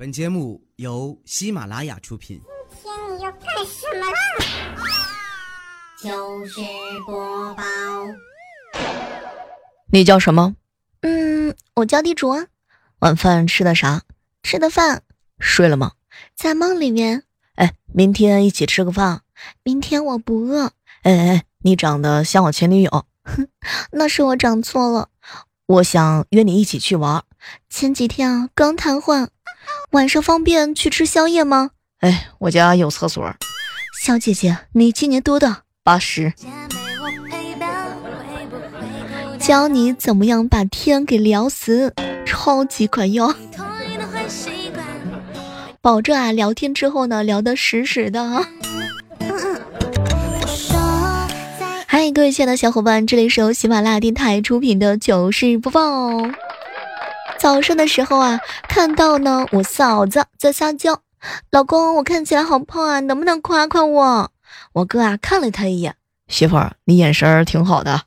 本节目由喜马拉雅出品。今天你要干什么啦？就是播报。你叫什么？嗯，我叫地主啊。晚饭吃的啥？吃的饭。睡了吗？在梦里面。哎，明天一起吃个饭。明天我不饿。哎哎，你长得像我前女友。哼，那是我长错了。我想约你一起去玩。前几天啊，刚瘫痪。晚上方便去吃宵夜吗？哎，我家有厕所。小姐姐，你今年多大？八十。教你怎么样把天给聊死，超级管用。保证啊，聊天之后呢，聊得实实的啊。嗨，各位亲爱的小伙伴，这里是由喜马拉雅电台出品的糗事播报。早上的时候啊，看到呢，我嫂子在撒娇，老公，我看起来好胖啊，能不能夸夸我？我哥啊，看了他一眼，媳妇儿，你眼神儿挺好的。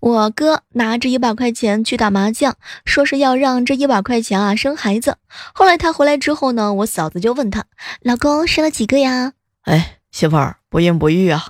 我哥拿着一百块钱去打麻将，说是要让这一百块钱啊生孩子。后来他回来之后呢，我嫂子就问他，老公生了几个呀？哎，媳妇儿不孕不育啊。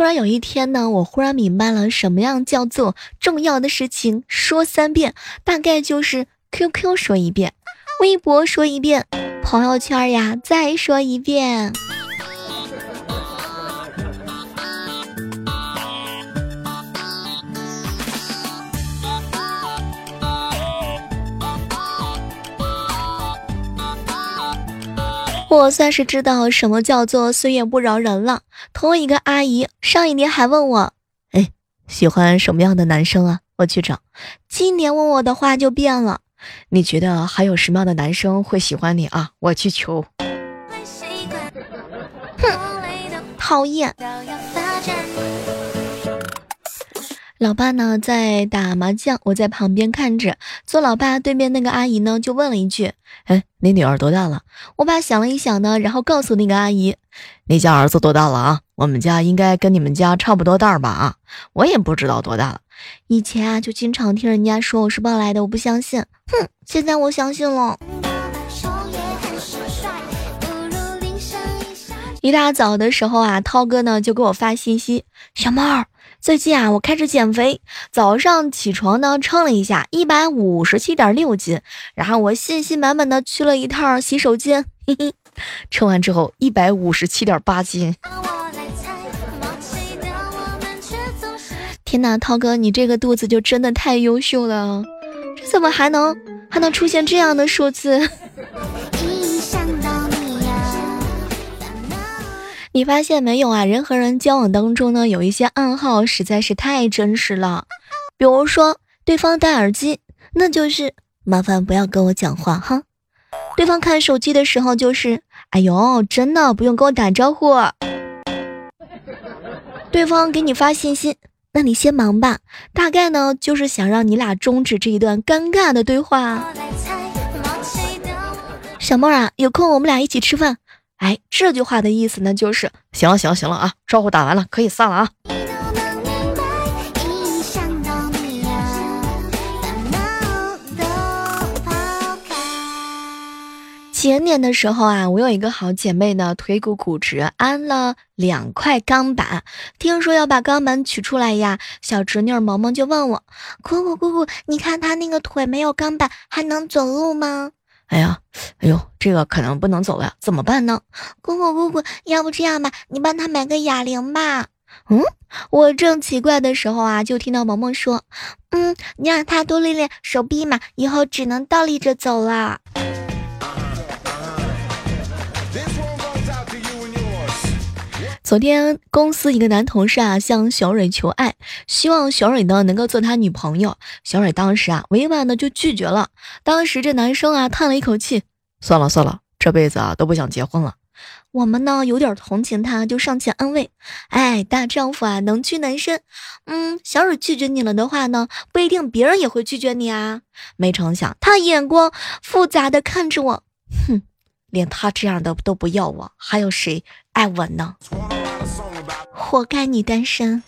突然有一天呢，我忽然明白了什么样叫做重要的事情说三遍，大概就是 QQ 说一遍，微博说一遍，朋友圈呀再说一遍。我算是知道什么叫做岁月不饶人了。同一个阿姨上一年还问我，哎，喜欢什么样的男生啊？我去找。今年问我的话就变了。你觉得还有什么样的男生会喜欢你啊？我去求。哼，讨厌。老爸呢在打麻将，我在旁边看着。坐老爸对面那个阿姨呢就问了一句：“哎，你女儿多大了？”我爸想了一想呢，然后告诉那个阿姨：“你家儿子多大了啊？我们家应该跟你们家差不多大吧？啊，我也不知道多大了。以前啊就经常听人家说我是抱来的，我不相信。哼，现在我相信了。”一大早的时候啊，涛哥呢就给我发信息：“小猫儿。”最近啊，我开始减肥。早上起床呢，称了一下，一百五十七点六斤。然后我信心满满的去了一趟洗手间，嘿嘿，称完之后一百五十七点八斤。天呐，涛哥，你这个肚子就真的太优秀了，这怎么还能还能出现这样的数字？你发现没有啊？人和人交往当中呢，有一些暗号实在是太真实了。比如说，对方戴耳机，那就是麻烦不要跟我讲话哈；对方看手机的时候，就是哎呦，真的不用跟我打招呼。对方给你发信息，那你先忙吧，大概呢就是想让你俩终止这一段尴尬的对话。小妹儿啊，有空我们俩一起吃饭。哎，这句话的意思呢，就是行了，行了，行了啊，招呼打完了，可以散了啊。前年的时候啊，我有一个好姐妹呢，腿骨骨折，安了两块钢板。听说要把钢板取出来呀，小侄女萌萌就问我：“姑姑姑姑，你看她那个腿没有钢板，还能走路吗？”哎呀，哎呦，这个可能不能走了，怎么办呢？姑姑姑姑，要不这样吧，你帮他买个哑铃吧。嗯，我正奇怪的时候啊，就听到萌萌说：“嗯，你让他多练练手臂嘛，以后只能倒立着走了。”昨天公司一个男同事啊向小蕊求爱，希望小蕊呢能够做他女朋友。小蕊当时啊委婉的就拒绝了。当时这男生啊叹了一口气，算了算了，这辈子啊都不想结婚了。我们呢有点同情他，就上前安慰：“哎，大丈夫啊，能屈能伸。嗯，小蕊拒绝你了的话呢，不一定别人也会拒绝你啊。”没成想，他眼光复杂的看着我，哼，连他这样的都不要我，还有谁爱我呢？活该你单身。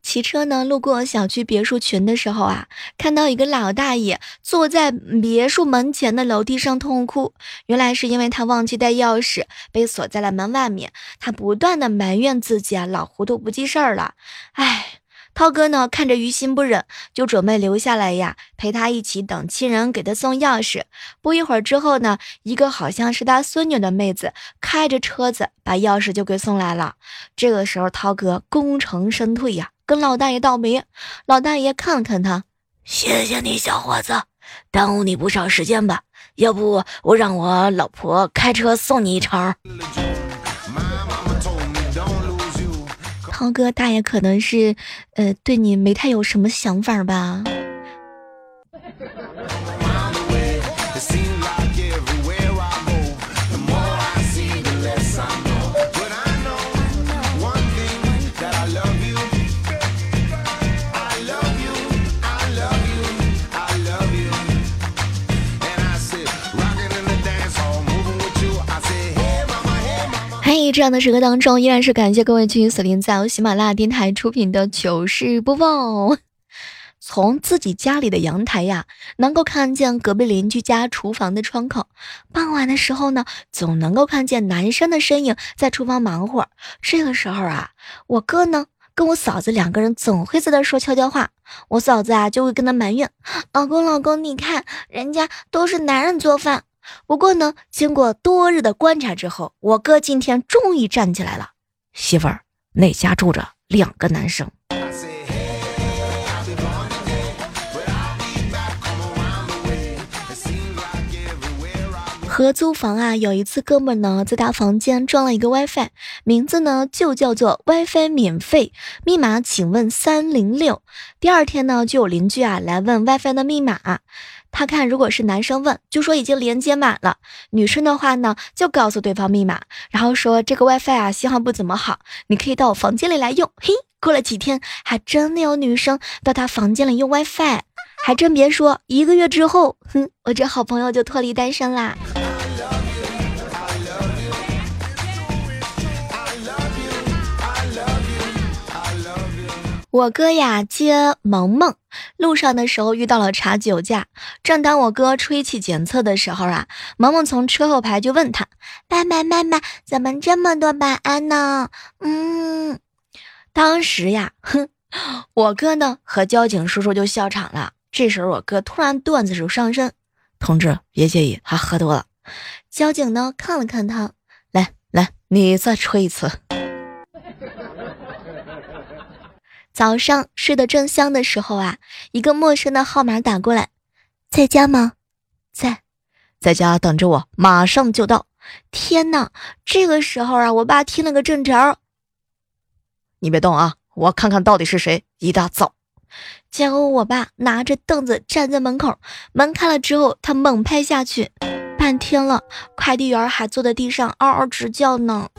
骑车呢，路过小区别墅群的时候啊，看到一个老大爷坐在别墅门前的楼梯上痛哭。原来是因为他忘记带钥匙，被锁在了门外面。他不断的埋怨自己啊，老糊涂不记事儿了。哎，涛哥呢，看着于心不忍，就准备留下来呀，陪他一起等亲人给他送钥匙。不一会儿之后呢，一个好像是他孙女的妹子开着车子把钥匙就给送来了。这个时候，涛哥功成身退呀。跟老大爷道别，老大爷看了看他，谢谢你小伙子，耽误你不少时间吧？要不我让我老婆开车送你一程。涛哥，大爷可能是，呃，对你没太有什么想法吧。这样的时刻当中，依然是感谢各位继续锁定在由喜马拉雅电台出品的糗事播报。从自己家里的阳台呀，能够看见隔壁邻居家厨房的窗口。傍晚的时候呢，总能够看见男生的身影在厨房忙活。这个时候啊，我哥呢跟我嫂子两个人总会在那说悄悄话。我嫂子啊就会跟他埋怨：“老公，老公，你看人家都是男人做饭。”不过呢，经过多日的观察之后，我哥今天终于站起来了。媳妇儿，那家住着两个男生。合租房啊，有一次哥们呢在他房间装了一个 WiFi，名字呢就叫做 WiFi 免费，密码请问三零六。第二天呢，就有邻居啊来问 WiFi 的密码。他看，如果是男生问，就说已经连接满了；女生的话呢，就告诉对方密码，然后说这个 WiFi 啊信号不怎么好，你可以到我房间里来用。嘿，过了几天，还真的有女生到他房间里用 WiFi，还真别说，一个月之后，哼，我这好朋友就脱离单身啦。我哥呀接萌萌路上的时候遇到了查酒驾，正当我哥吹气检测的时候啊，萌萌从车后排就问他：“爸爸妈妈，怎么这么多保安呢？”嗯，当时呀，哼，我哥呢和交警叔叔就笑场了。这时候我哥突然段子手上身：“同志别介意，他喝多了。”交警呢看了看他，来来，你再吹一次。早上睡得正香的时候啊，一个陌生的号码打过来，在家吗？在，在家等着我，马上就到。天哪，这个时候啊，我爸听了个正着。你别动啊，我看看到底是谁。一大早，结果我爸拿着凳子站在门口，门开了之后，他猛拍下去，半天了，快递员还坐在地上嗷嗷直叫呢。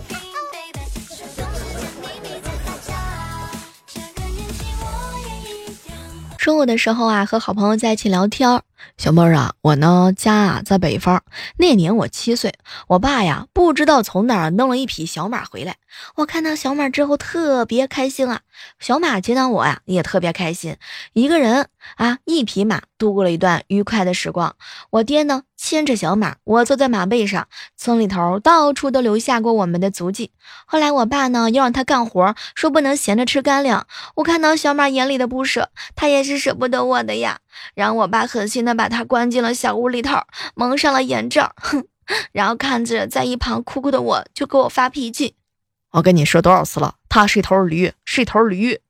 中午的时候啊，和好朋友在一起聊天。小妹儿啊，我呢家啊在北方。那年我七岁，我爸呀不知道从哪儿弄了一匹小马回来。我看到小马之后特别开心啊，小马见到我呀也特别开心。一个人啊一匹马度过了一段愉快的时光。我爹呢牵着小马，我坐在马背上，村里头到处都留下过我们的足迹。后来我爸呢又让他干活，说不能闲着吃干粮。我看到小马眼里的不舍，他也是舍不得我的呀。然后我爸狠心的把他关进了小屋里头，蒙上了眼罩，哼。然后看着在一旁哭哭的我，就给我发脾气。我跟你说多少次了，他是一头驴，是一头驴。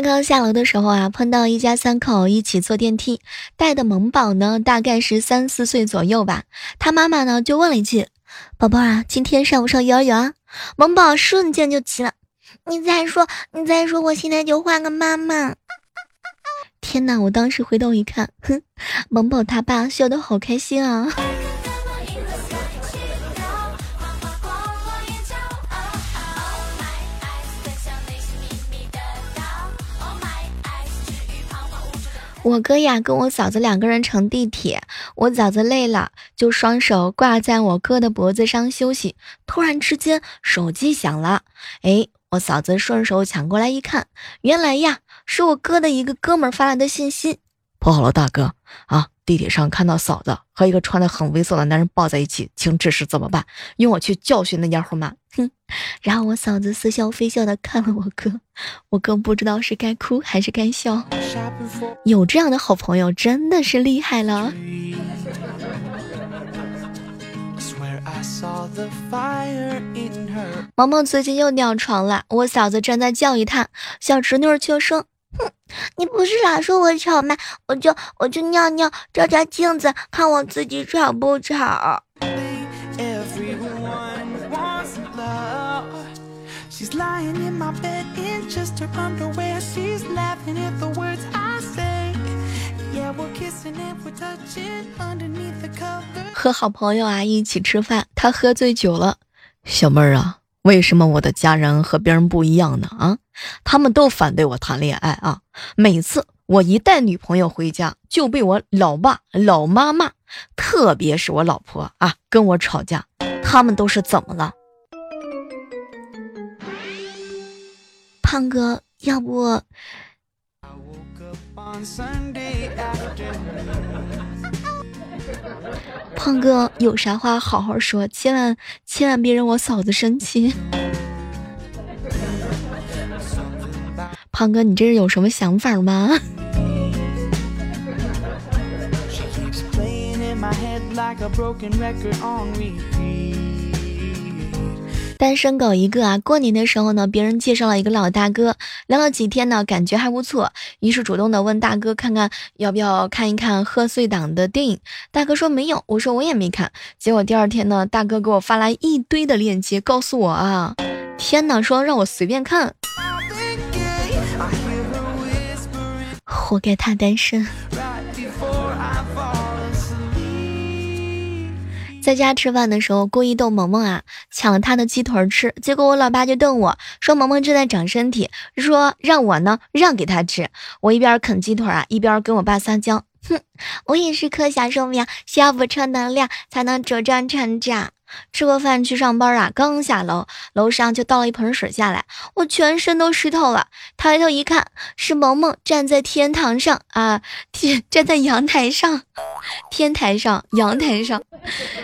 刚刚下楼的时候啊，碰到一家三口一起坐电梯，带的萌宝呢大概是三四岁左右吧。他妈妈呢就问了一句：“宝宝啊，今天上不上幼儿园？”萌宝瞬间就急了：“你再说，你再说，我现在就换个妈妈！”天哪！我当时回头一看，哼，萌宝他爸笑得好开心啊。我哥呀，跟我嫂子两个人乘地铁，我嫂子累了，就双手挂在我哥的脖子上休息。突然之间，手机响了，哎，我嫂子顺手抢过来一看，原来呀，是我哥的一个哥们发来的信息。不好了，大哥啊，地铁上看到嫂子和一个穿的很猥琐的男人抱在一起，请指示怎么办？用我去教训那家伙吗？哼！然后我嫂子似笑非笑的看了我哥，我哥不知道是该哭还是该笑。有这样的好朋友真的是厉害了。毛毛最近又尿床了，我嫂子正在教育他，小侄女却说：“哼，你不是老说我丑吗？我就我就尿尿，照照镜子，看我自己丑不丑。”和好朋友啊一起吃饭，他喝醉酒了。小妹儿啊，为什么我的家人和别人不一样呢？啊，他们都反对我谈恋爱啊。每次我一带女朋友回家，就被我老爸老妈骂，特别是我老婆啊，跟我吵架。他们都是怎么了？胖哥，要不？胖哥，有啥话好好说，千万千万别让我嫂子生气。胖哥，你这是有什么想法吗？单身狗一个啊！过年的时候呢，别人介绍了一个老大哥，聊了几天呢，感觉还不错，于是主动的问大哥看看要不要看一看贺岁档的电影。大哥说没有，我说我也没看。结果第二天呢，大哥给我发来一堆的链接，告诉我啊，天哪，说让我随便看，活该他单身。在家吃饭的时候，故意逗萌萌啊，抢了他的鸡腿吃。结果我老爸就瞪我说：“萌萌正在长身体，说让我呢让给他吃。”我一边啃鸡腿啊，一边跟我爸撒娇：“哼，我也是颗小寿命，需要补充能量才能茁壮成长。”吃过饭去上班啊，刚下楼，楼上就倒了一盆水下来，我全身都湿透了。抬头一看，是萌萌站在天堂上啊，天站在阳台上，天台上，阳台上，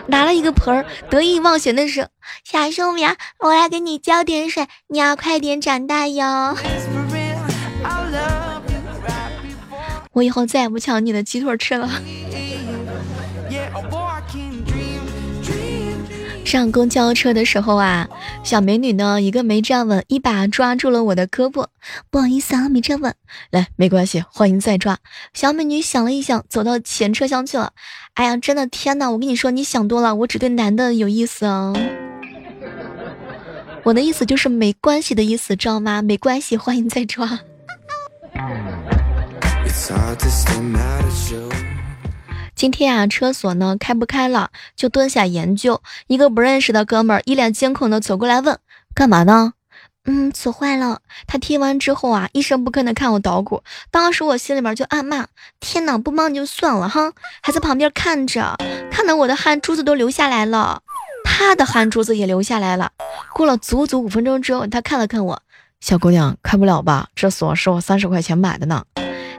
拿了一个盆儿，得意忘形的说：“小树苗，我来给你浇点水，你要快点长大哟。”我以后再也不抢你的鸡腿吃了。上公交车的时候啊，小美女呢一个没站稳，一把抓住了我的胳膊。不好意思啊，没站稳。来，没关系，欢迎再抓。小美女想了一想，走到前车厢去了。哎呀，真的天哪！我跟你说，你想多了，我只对男的有意思啊。我的意思就是没关系的意思，知道吗？没关系，欢迎再抓。今天啊，车锁呢开不开了，就蹲下研究。一个不认识的哥们儿一脸惊恐的走过来问：“干嘛呢？”“嗯，锁坏了。”他听完之后啊，一声不吭的看我捣鼓。当时我心里面就暗骂：“天哪，不帮你就算了哈，还在旁边看着，看得我的汗珠子都流下来了，他的汗珠子也流下来了。”过了足足五分钟之后，他看了看我：“小姑娘，开不了吧？这锁是我三十块钱买的呢。”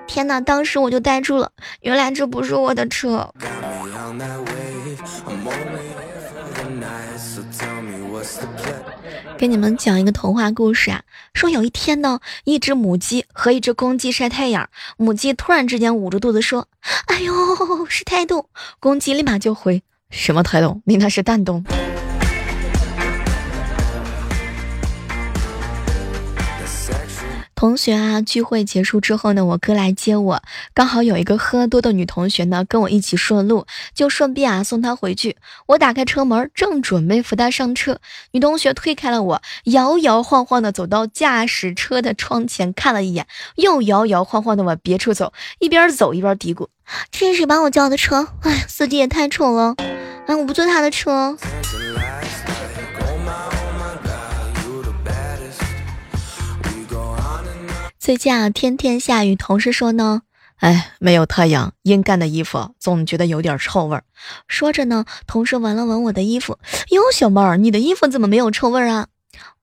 天哪！当时我就呆住了，原来这不是我的车。给你们讲一个童话故事啊，说有一天呢，一只母鸡和一只公鸡晒太阳，母鸡突然之间捂着肚子说：“哎呦，是胎动。”公鸡立马就回：“什么胎动？你那是蛋动。”同学啊，聚会结束之后呢，我哥来接我，刚好有一个喝多的女同学呢跟我一起顺路，就顺便啊送她回去。我打开车门，正准备扶她上车，女同学推开了我，摇摇晃晃的走到驾驶车的窗前看了一眼，又摇摇晃晃的往别处走，一边走一边嘀咕：“这是谁帮我叫的车？哎，司机也太丑了！哎，我不坐他的车。”最近啊，天天下雨。同事说呢，哎，没有太阳，阴干的衣服总觉得有点臭味儿。说着呢，同事闻了闻我的衣服，哟，小妹儿，你的衣服怎么没有臭味儿啊？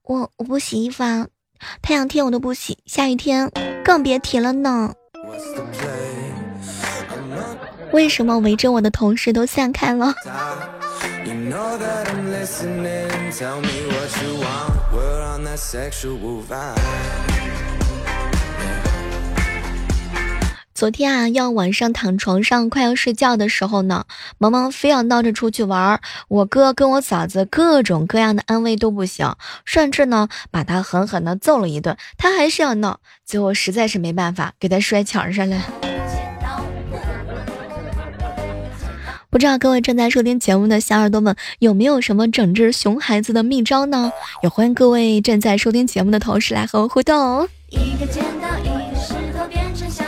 我我不洗衣服啊，太阳天我都不洗，下雨天更别提了呢。为什么围着我的同事都散开了？昨天啊，要晚上躺床上快要睡觉的时候呢，萌萌非要闹着出去玩儿。我哥跟我嫂子各种各样的安慰都不行，甚至呢把他狠狠的揍了一顿，他还是要闹。最后实在是没办法，给他摔墙上了。不知道各位正在收听节目的小耳朵们有没有什么整治熊孩子的秘招呢？也欢迎各位正在收听节目的同时来和我互动。一个剪刀，一个石头变成小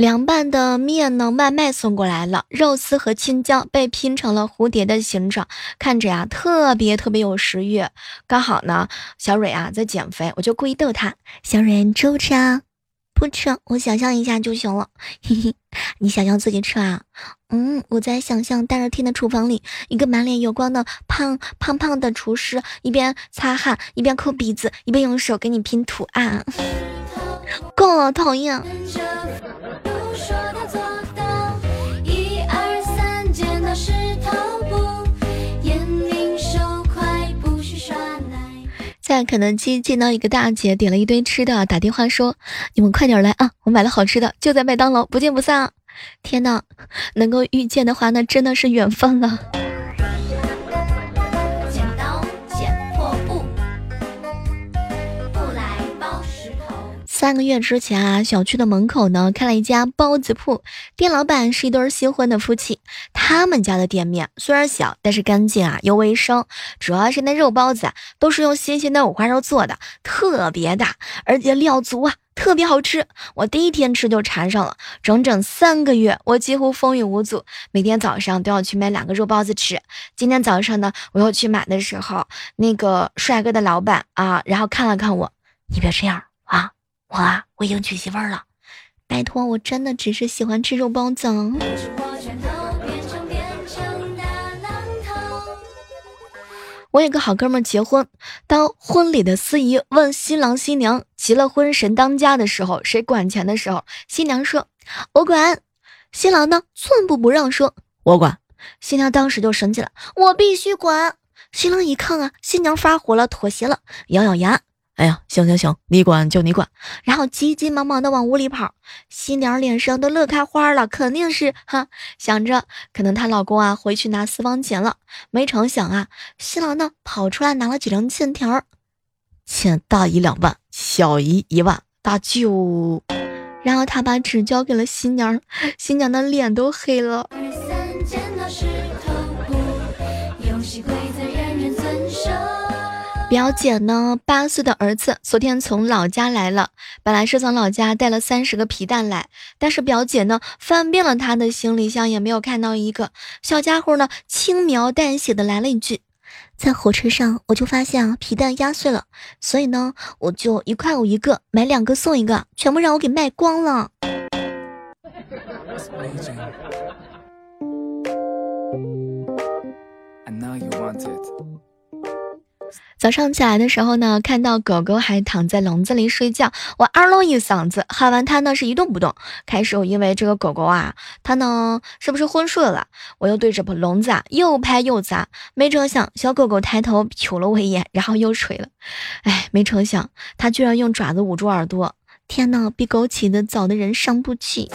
凉拌的面呢，外卖送过来了，肉丝和青椒被拼成了蝴蝶的形状，看着呀特别特别有食欲。刚好呢，小蕊啊在减肥，我就故意逗她：“小蕊，你吃不吃啊？不吃，我想象一下就行了。嘿嘿，你想象自己吃啊？嗯，我在想象大热天的厨房里，一个满脸油光的胖胖胖的厨师，一边擦汗，一边抠鼻子，一边用手给你拼图案。够了，讨厌。”在肯德基见到一个大姐点了一堆吃的，打电话说：“你们快点来啊，我买了好吃的，就在麦当劳，不见不散啊。”天哪，能够遇见的话，那真的是缘分了。三个月之前啊，小区的门口呢开了一家包子铺，店老板是一对新婚的夫妻。他们家的店面虽然小，但是干净啊又卫生，主要是那肉包子都是用新鲜的五花肉做的，特别大，而且料足啊，特别好吃。我第一天吃就馋上了，整整三个月我几乎风雨无阻，每天早上都要去买两个肉包子吃。今天早上呢，我又去买的时候，那个帅哥的老板啊，然后看了看我，你别这样。我啊，我已经娶媳妇儿了，拜托，我真的只是喜欢吃肉包子。我有个好哥们结婚，当婚礼的司仪问新郎新娘结了婚谁当家的时候，谁管钱的时候，新娘说：“我管。”新郎呢，寸步不让说：“我管。”新娘当时就生气了：“我必须管。”新郎一看啊，新娘发火了，妥协了，咬咬牙。哎呀，行行行，你管就你管，然后急急忙忙的往屋里跑，新娘脸上都乐开花了，肯定是哈，想着可能她老公啊回去拿私房钱了，没成想啊，新郎呢跑出来拿了几张欠条，欠大姨两万，小姨一万，大舅，然后他把纸交给了新娘，新娘的脸都黑了。表姐呢？八岁的儿子昨天从老家来了，本来是从老家带了三十个皮蛋来，但是表姐呢翻遍了他的行李箱也没有看到一个。小家伙呢轻描淡写的来了一句：“在火车上我就发现啊皮蛋压碎了，所以呢我就一块五一个，买两个送一个，全部让我给卖光了。”早上起来的时候呢，看到狗狗还躺在笼子里睡觉，我啊喽一嗓子喊完它呢是一动不动。开始我因为这个狗狗啊，它呢是不是昏睡了？我又对着笼子啊又拍又砸，没成想小狗狗抬头瞅了我一眼，然后又睡了。哎，没成想它居然用爪子捂住耳朵，天呐，比狗起的早的人伤不起。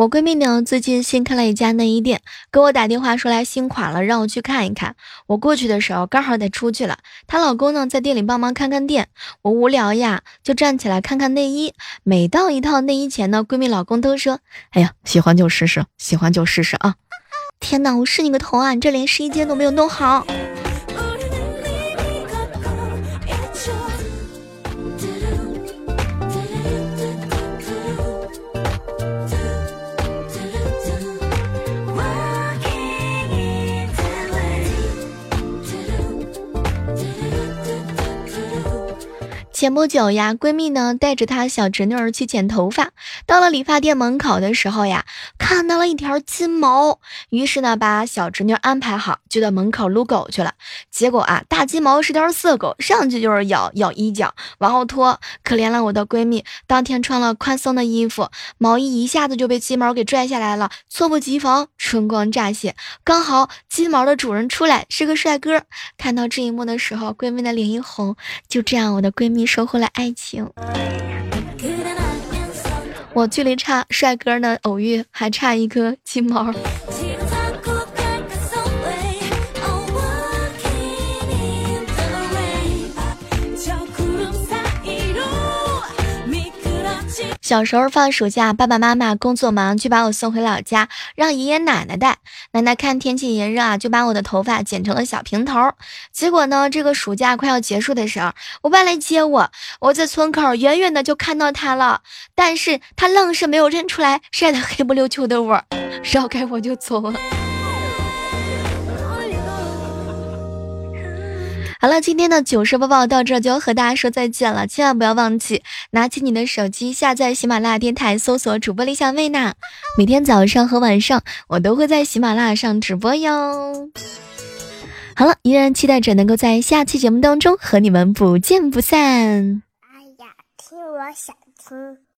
我闺蜜呢，最近新开了一家内衣店，给我打电话说来新款了，让我去看一看。我过去的时候刚好得出去了，她老公呢在店里帮忙看看店。我无聊呀，就站起来看看内衣。每到一套内衣前呢，闺蜜老公都说：“哎呀，喜欢就试试，喜欢就试试啊！”天哪，我试你个头啊！你这连试衣间都没有弄好。前不久呀，闺蜜呢带着她小侄女儿去剪头发，到了理发店门口的时候呀，看到了一条金毛，于是呢把小侄女安排好，就到门口撸狗去了。结果啊，大金毛是条色狗，上去就是咬咬衣角，往后拖，可怜了我的闺蜜。当天穿了宽松的衣服，毛衣一下子就被金毛给拽下来了，猝不及防，春光乍泄，刚好金毛的主人出来是个帅哥。看到这一幕的时候，闺蜜的脸一红。就这样，我的闺蜜。收获了爱情，我距离差帅哥呢偶遇还差一颗金毛。小时候放暑假，爸爸妈妈工作忙，就把我送回老家，让爷爷奶奶带。奶奶看天气炎热啊，就把我的头发剪成了小平头。结果呢，这个暑假快要结束的时候，我爸来接我，我在村口远远的就看到他了，但是他愣是没有认出来晒得黑不溜秋的我，绕开我就走了。好了，今天的糗事播报到这就要和大家说再见了。千万不要忘记拿起你的手机下载喜马拉雅电台，搜索主播李小妹呢。每天早上和晚上我都会在喜马拉雅上直播哟。好了，依然期待着能够在下期节目当中和你们不见不散。哎呀，听我想听。